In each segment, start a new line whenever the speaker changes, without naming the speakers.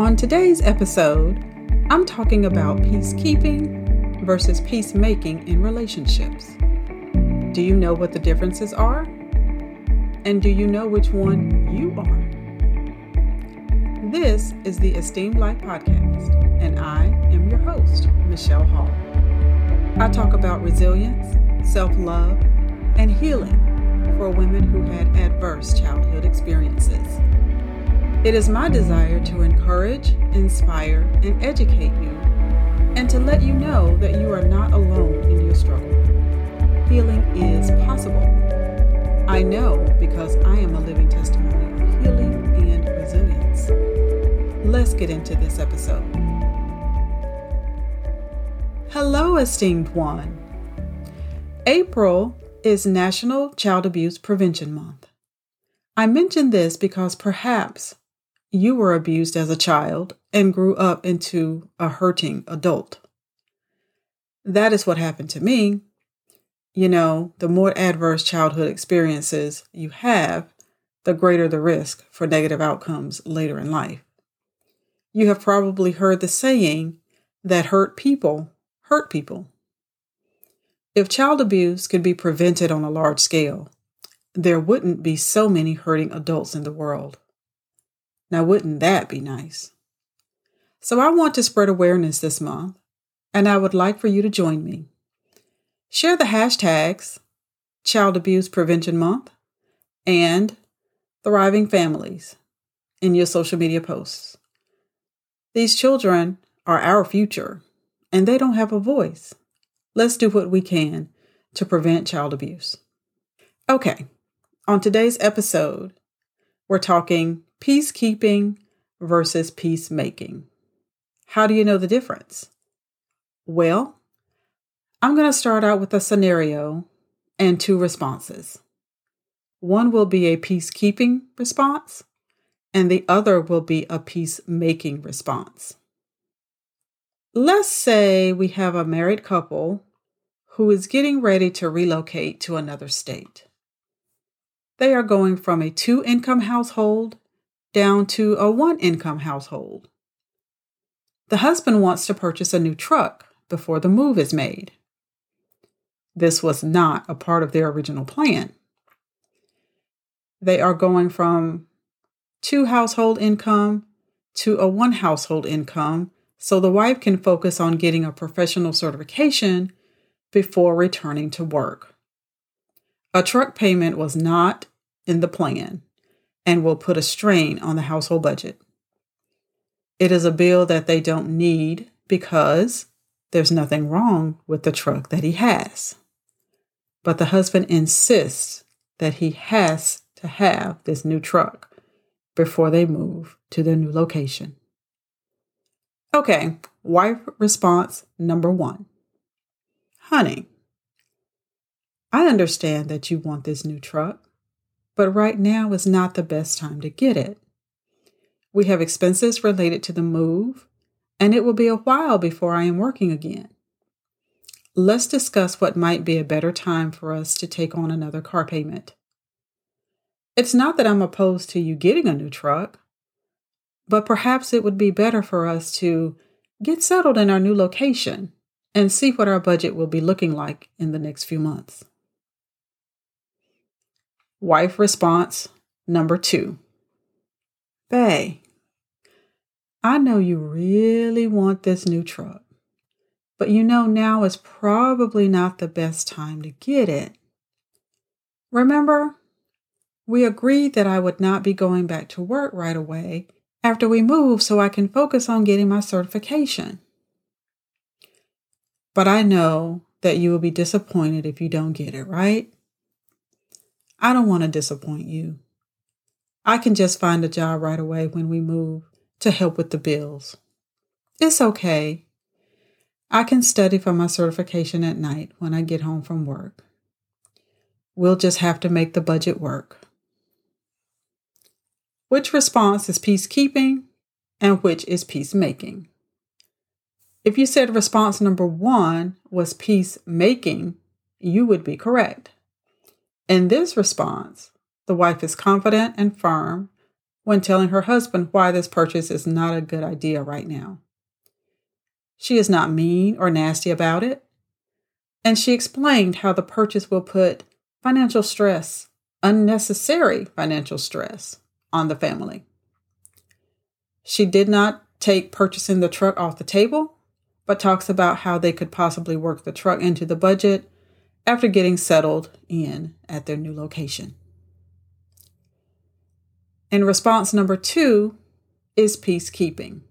On today's episode, I'm talking about peacekeeping versus peacemaking in relationships. Do you know what the differences are? And do you know which one you are? This is the Esteemed Life Podcast, and I am your host, Michelle Hall. I talk about resilience, self love, and healing for women who had adverse childhood experiences. It is my desire to encourage, inspire, and educate you, and to let you know that you are not alone in your struggle. Healing is possible. I know because I am a living testimony of healing and resilience. Let's get into this episode. Hello, esteemed one. April is National Child Abuse Prevention Month. I mention this because perhaps you were abused as a child and grew up into a hurting adult. That is what happened to me. You know, the more adverse childhood experiences you have, the greater the risk for negative outcomes later in life. You have probably heard the saying that hurt people hurt people. If child abuse could be prevented on a large scale, there wouldn't be so many hurting adults in the world. Now, wouldn't that be nice? So, I want to spread awareness this month, and I would like for you to join me. Share the hashtags Child Abuse Prevention Month and Thriving Families in your social media posts. These children are our future, and they don't have a voice. Let's do what we can to prevent child abuse. Okay, on today's episode, we're talking peacekeeping versus peacemaking. How do you know the difference? Well, I'm going to start out with a scenario and two responses. One will be a peacekeeping response, and the other will be a peacemaking response. Let's say we have a married couple who is getting ready to relocate to another state. They are going from a two income household down to a one income household. The husband wants to purchase a new truck before the move is made. This was not a part of their original plan. They are going from two household income to a one household income so the wife can focus on getting a professional certification before returning to work. A truck payment was not in the plan and will put a strain on the household budget. It is a bill that they don't need because there's nothing wrong with the truck that he has. But the husband insists that he has to have this new truck before they move to their new location. Okay, wife response number one Honey, I understand that you want this new truck but right now is not the best time to get it. We have expenses related to the move, and it will be a while before I am working again. Let's discuss what might be a better time for us to take on another car payment. It's not that I'm opposed to you getting a new truck, but perhaps it would be better for us to get settled in our new location and see what our budget will be looking like in the next few months. Wife response number two Bay, I know you really want this new truck, but you know now is probably not the best time to get it. Remember, we agreed that I would not be going back to work right away after we move so I can focus on getting my certification. But I know that you will be disappointed if you don't get it, right? I don't want to disappoint you. I can just find a job right away when we move to help with the bills. It's okay. I can study for my certification at night when I get home from work. We'll just have to make the budget work. Which response is peacekeeping and which is peacemaking? If you said response number one was peacemaking, you would be correct. In this response, the wife is confident and firm when telling her husband why this purchase is not a good idea right now. She is not mean or nasty about it, and she explained how the purchase will put financial stress, unnecessary financial stress, on the family. She did not take purchasing the truck off the table, but talks about how they could possibly work the truck into the budget after getting settled in at their new location. And response number two is peacekeeping.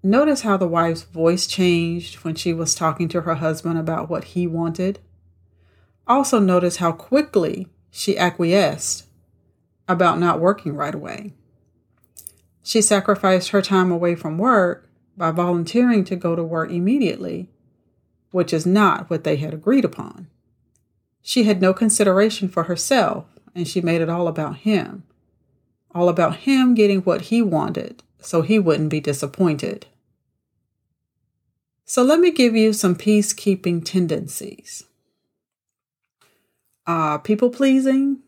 Notice how the wife's voice changed when she was talking to her husband about what he wanted. Also, notice how quickly she acquiesced about not working right away. She sacrificed her time away from work by volunteering to go to work immediately, which is not what they had agreed upon. She had no consideration for herself, and she made it all about him, all about him getting what he wanted so he wouldn't be disappointed. So let me give you some peacekeeping tendencies uh, people pleasing,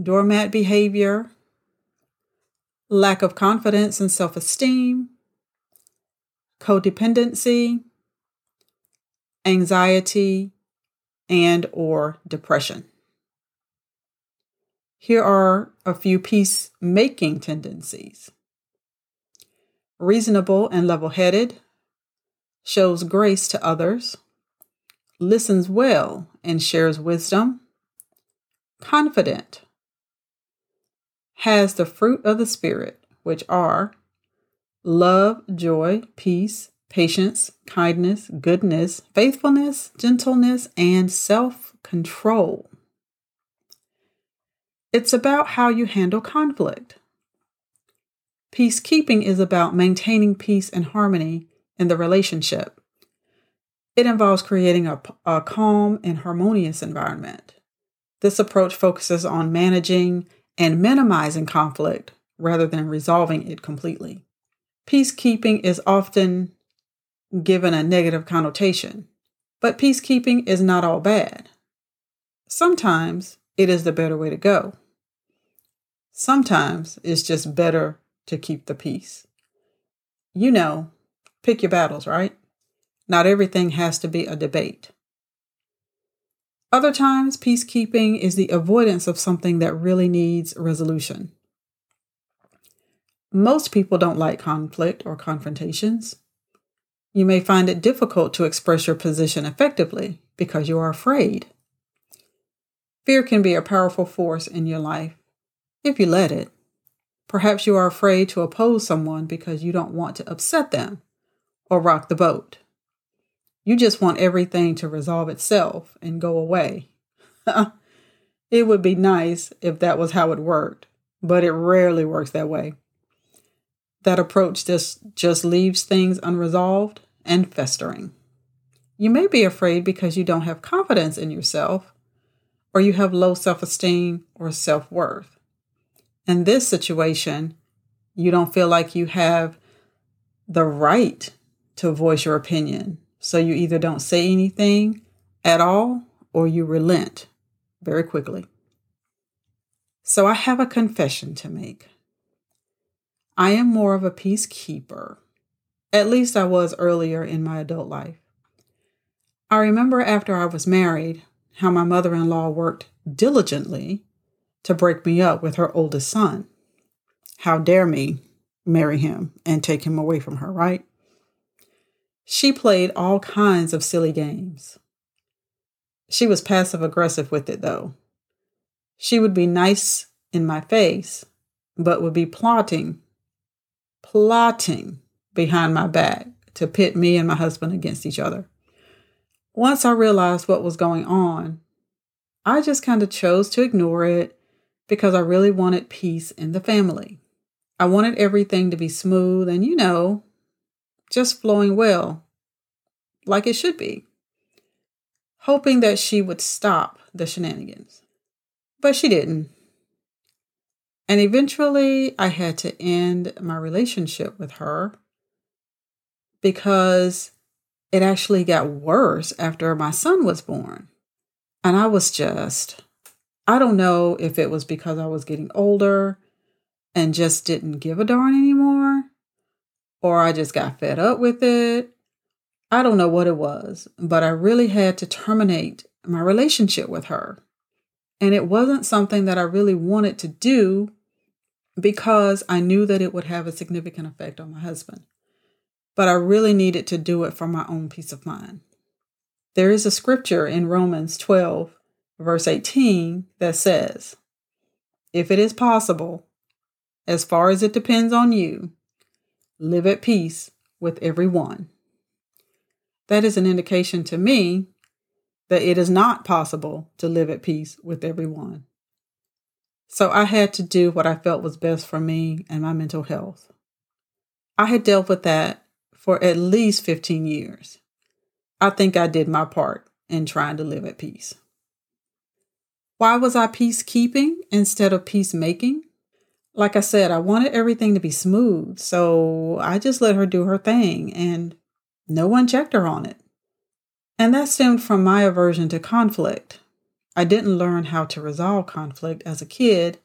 doormat behavior, lack of confidence and self esteem, codependency, anxiety, and or depression. Here are a few peace-making tendencies. Reasonable and level headed, shows grace to others, listens well and shares wisdom, confident, has the fruit of the Spirit, which are love, joy, peace, patience, kindness, goodness, faithfulness, gentleness, and self control. It's about how you handle conflict. Peacekeeping is about maintaining peace and harmony in the relationship. It involves creating a, a calm and harmonious environment. This approach focuses on managing and minimizing conflict rather than resolving it completely. Peacekeeping is often given a negative connotation, but peacekeeping is not all bad. Sometimes it is the better way to go. Sometimes it's just better to keep the peace. You know, Pick your battles, right? Not everything has to be a debate. Other times, peacekeeping is the avoidance of something that really needs resolution. Most people don't like conflict or confrontations. You may find it difficult to express your position effectively because you are afraid. Fear can be a powerful force in your life if you let it. Perhaps you are afraid to oppose someone because you don't want to upset them or rock the boat. You just want everything to resolve itself and go away. it would be nice if that was how it worked, but it rarely works that way. That approach just, just leaves things unresolved and festering. You may be afraid because you don't have confidence in yourself, or you have low self esteem or self worth. In this situation, you don't feel like you have the right to voice your opinion. So you either don't say anything at all or you relent very quickly. So I have a confession to make. I am more of a peacekeeper. At least I was earlier in my adult life. I remember after I was married how my mother in law worked diligently to break me up with her oldest son. How dare me marry him and take him away from her, right? She played all kinds of silly games. She was passive aggressive with it, though. She would be nice in my face, but would be plotting, plotting behind my back to pit me and my husband against each other. Once I realized what was going on, I just kind of chose to ignore it because I really wanted peace in the family. I wanted everything to be smooth and, you know, just flowing well, like it should be, hoping that she would stop the shenanigans. But she didn't. And eventually, I had to end my relationship with her because it actually got worse after my son was born. And I was just, I don't know if it was because I was getting older and just didn't give a darn anymore, or I just got fed up with it. I don't know what it was, but I really had to terminate my relationship with her. And it wasn't something that I really wanted to do because I knew that it would have a significant effect on my husband. But I really needed to do it for my own peace of mind. There is a scripture in Romans 12, verse 18, that says, If it is possible, as far as it depends on you, live at peace with everyone. That is an indication to me that it is not possible to live at peace with everyone. So I had to do what I felt was best for me and my mental health. I had dealt with that for at least 15 years. I think I did my part in trying to live at peace. Why was I peacekeeping instead of peacemaking? Like I said, I wanted everything to be smooth, so I just let her do her thing and no one checked her on it. And that stemmed from my aversion to conflict. I didn't learn how to resolve conflict as a kid,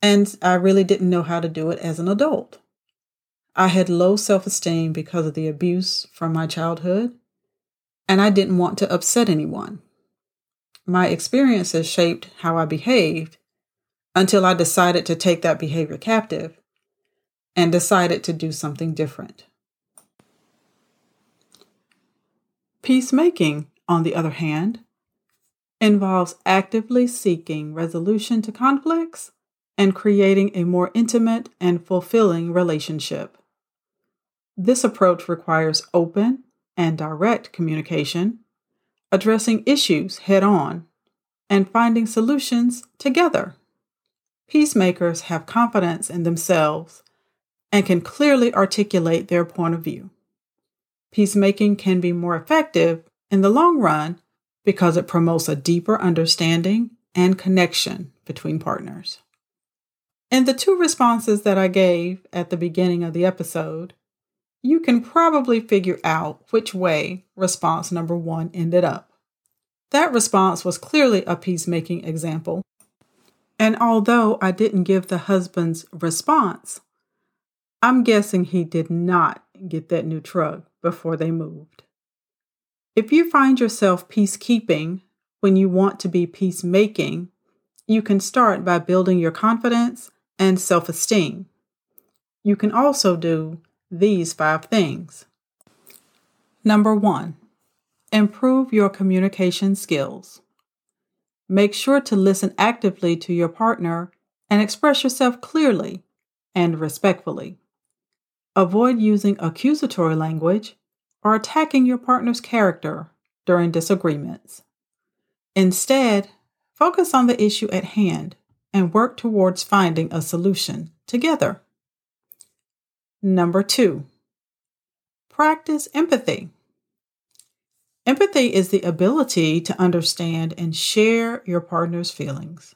and I really didn't know how to do it as an adult. I had low self esteem because of the abuse from my childhood, and I didn't want to upset anyone. My experiences shaped how I behaved until I decided to take that behavior captive and decided to do something different. Peacemaking, on the other hand, involves actively seeking resolution to conflicts and creating a more intimate and fulfilling relationship. This approach requires open and direct communication, addressing issues head on, and finding solutions together. Peacemakers have confidence in themselves and can clearly articulate their point of view. Peacemaking can be more effective in the long run because it promotes a deeper understanding and connection between partners. In the two responses that I gave at the beginning of the episode, you can probably figure out which way response number one ended up. That response was clearly a peacemaking example. And although I didn't give the husband's response, I'm guessing he did not get that new truck before they moved. If you find yourself peacekeeping when you want to be peacemaking, you can start by building your confidence and self esteem. You can also do these five things. Number one, improve your communication skills. Make sure to listen actively to your partner and express yourself clearly and respectfully. Avoid using accusatory language or attacking your partner's character during disagreements. Instead, focus on the issue at hand and work towards finding a solution together. Number two, practice empathy. Empathy is the ability to understand and share your partner's feelings.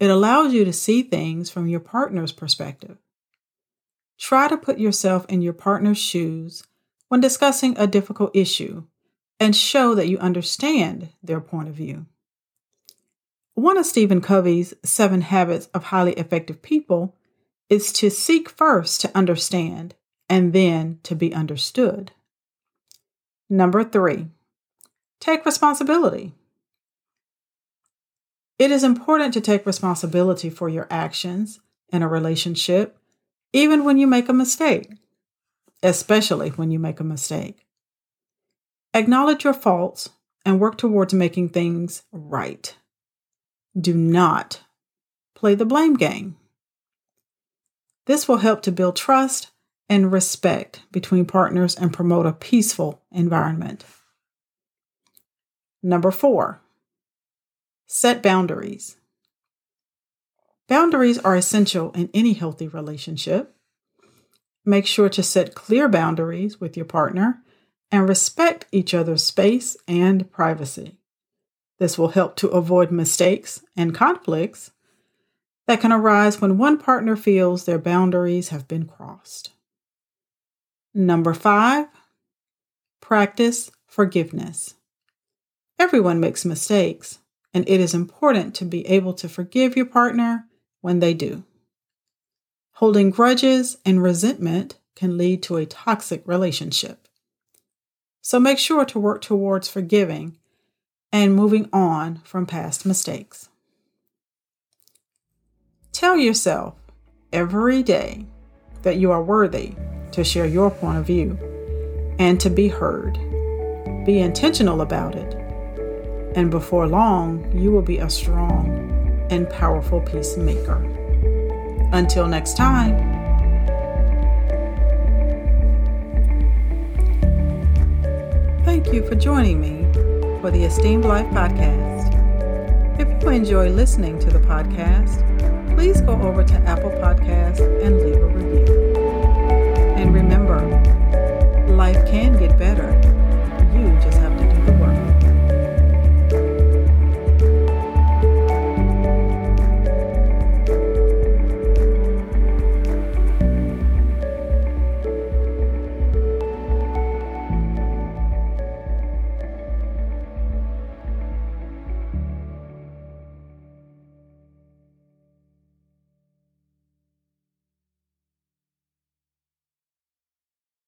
It allows you to see things from your partner's perspective. Try to put yourself in your partner's shoes when discussing a difficult issue and show that you understand their point of view. One of Stephen Covey's seven habits of highly effective people is to seek first to understand and then to be understood. Number three, take responsibility. It is important to take responsibility for your actions in a relationship, even when you make a mistake especially when you make a mistake. Acknowledge your faults and work towards making things right. Do not play the blame game. This will help to build trust and respect between partners and promote a peaceful environment. Number four, set boundaries. Boundaries are essential in any healthy relationship. Make sure to set clear boundaries with your partner and respect each other's space and privacy. This will help to avoid mistakes and conflicts that can arise when one partner feels their boundaries have been crossed. Number five, practice forgiveness. Everyone makes mistakes, and it is important to be able to forgive your partner when they do. Holding grudges and resentment can lead to a toxic relationship. So make sure to work towards forgiving and moving on from past mistakes. Tell yourself every day that you are worthy to share your point of view and to be heard. Be intentional about it. And before long, you will be a strong and powerful peacemaker. Until next time. Thank you for joining me for the Esteemed Life Podcast. If you enjoy listening to the podcast, please go over to Apple Podcasts and